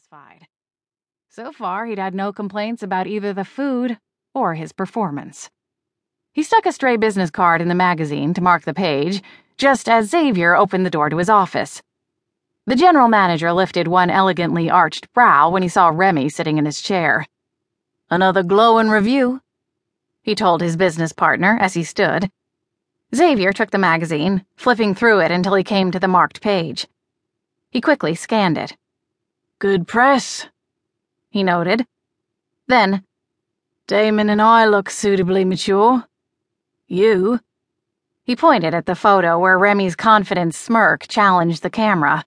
satisfied. So far, he'd had no complaints about either the food or his performance. He stuck a stray business card in the magazine to mark the page, just as Xavier opened the door to his office. The general manager lifted one elegantly arched brow when he saw Remy sitting in his chair. Another glowing review, he told his business partner as he stood. Xavier took the magazine, flipping through it until he came to the marked page. He quickly scanned it. Good press, he noted. Then, Damon and I look suitably mature. You? He pointed at the photo where Remy's confident smirk challenged the camera.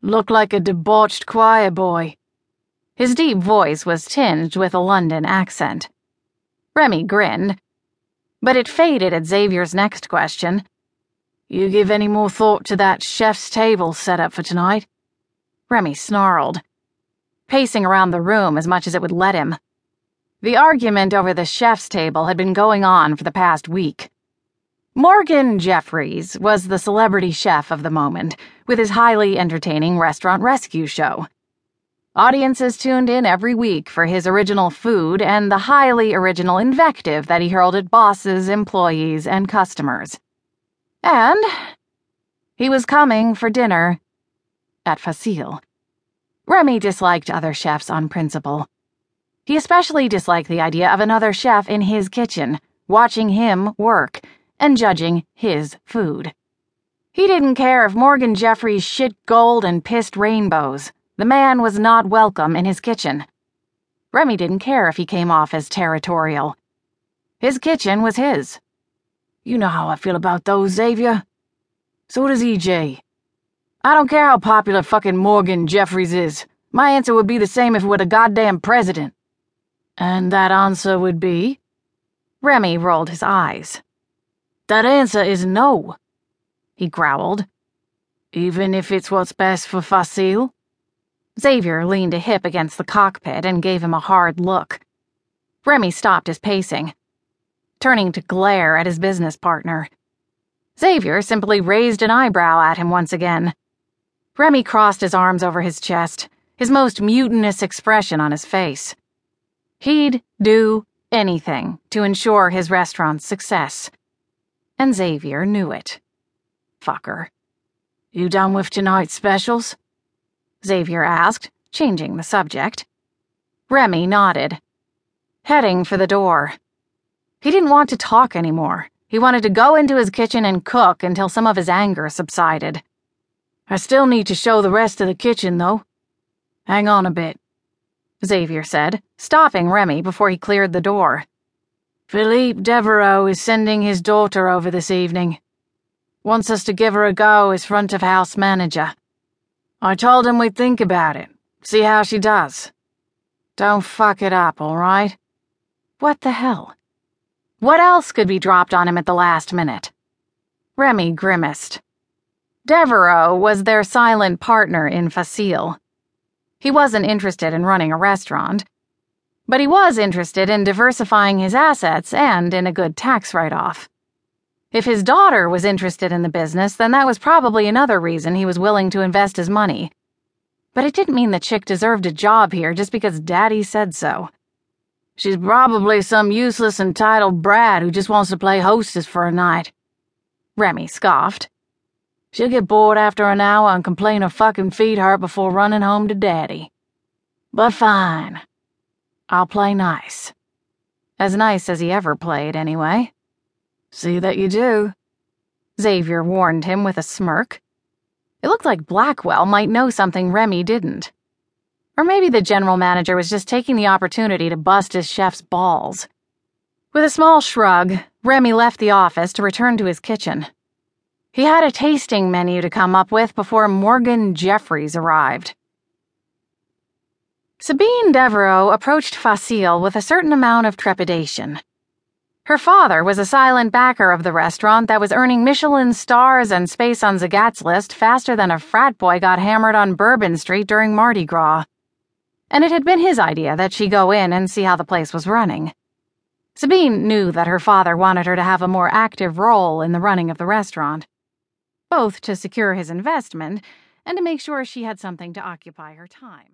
Look like a debauched choir boy. His deep voice was tinged with a London accent. Remy grinned, but it faded at Xavier's next question. You give any more thought to that chef's table set up for tonight? Remy snarled, pacing around the room as much as it would let him. The argument over the chef's table had been going on for the past week. Morgan Jeffries was the celebrity chef of the moment, with his highly entertaining restaurant rescue show. Audiences tuned in every week for his original food and the highly original invective that he hurled at bosses, employees, and customers. And he was coming for dinner at Facile. Remy disliked other chefs on principle. He especially disliked the idea of another chef in his kitchen, watching him work and judging his food. He didn't care if Morgan Jeffries shit gold and pissed rainbows. The man was not welcome in his kitchen. Remy didn't care if he came off as territorial. His kitchen was his. You know how I feel about those, Xavier. So does EJ. I don't care how popular fucking Morgan Jeffries is. My answer would be the same if it were the goddamn president. And that answer would be? Remy rolled his eyes. That answer is no, he growled. Even if it's what's best for Facile? Xavier leaned a hip against the cockpit and gave him a hard look. Remy stopped his pacing, turning to glare at his business partner. Xavier simply raised an eyebrow at him once again. Remy crossed his arms over his chest, his most mutinous expression on his face. He'd do anything to ensure his restaurant's success. And Xavier knew it. Fucker. You done with tonight's specials? Xavier asked, changing the subject. Remy nodded, heading for the door. He didn't want to talk anymore. He wanted to go into his kitchen and cook until some of his anger subsided. I still need to show the rest of the kitchen, though. Hang on a bit, Xavier said, stopping Remy before he cleared the door. Philippe Devereaux is sending his daughter over this evening. Wants us to give her a go as front of house manager. I told him we'd think about it, see how she does. Don't fuck it up, all right? What the hell? What else could be dropped on him at the last minute? Remy grimaced. Devereaux was their silent partner in Facile. He wasn't interested in running a restaurant, but he was interested in diversifying his assets and in a good tax write off. If his daughter was interested in the business, then that was probably another reason he was willing to invest his money. But it didn't mean the chick deserved a job here just because Daddy said so. She's probably some useless entitled brat who just wants to play hostess for a night. Remy scoffed. She'll get bored after an hour and complain her fucking feet hurt before running home to Daddy. But fine. I'll play nice. As nice as he ever played, anyway. See that you do, Xavier warned him with a smirk. It looked like Blackwell might know something Remy didn't. Or maybe the general manager was just taking the opportunity to bust his chef's balls. With a small shrug, Remy left the office to return to his kitchen. He had a tasting menu to come up with before Morgan Jeffries arrived. Sabine Devereaux approached Facile with a certain amount of trepidation. Her father was a silent backer of the restaurant that was earning Michelin stars and space on Zagat's list faster than a frat boy got hammered on Bourbon Street during Mardi Gras. And it had been his idea that she go in and see how the place was running. Sabine knew that her father wanted her to have a more active role in the running of the restaurant, both to secure his investment and to make sure she had something to occupy her time.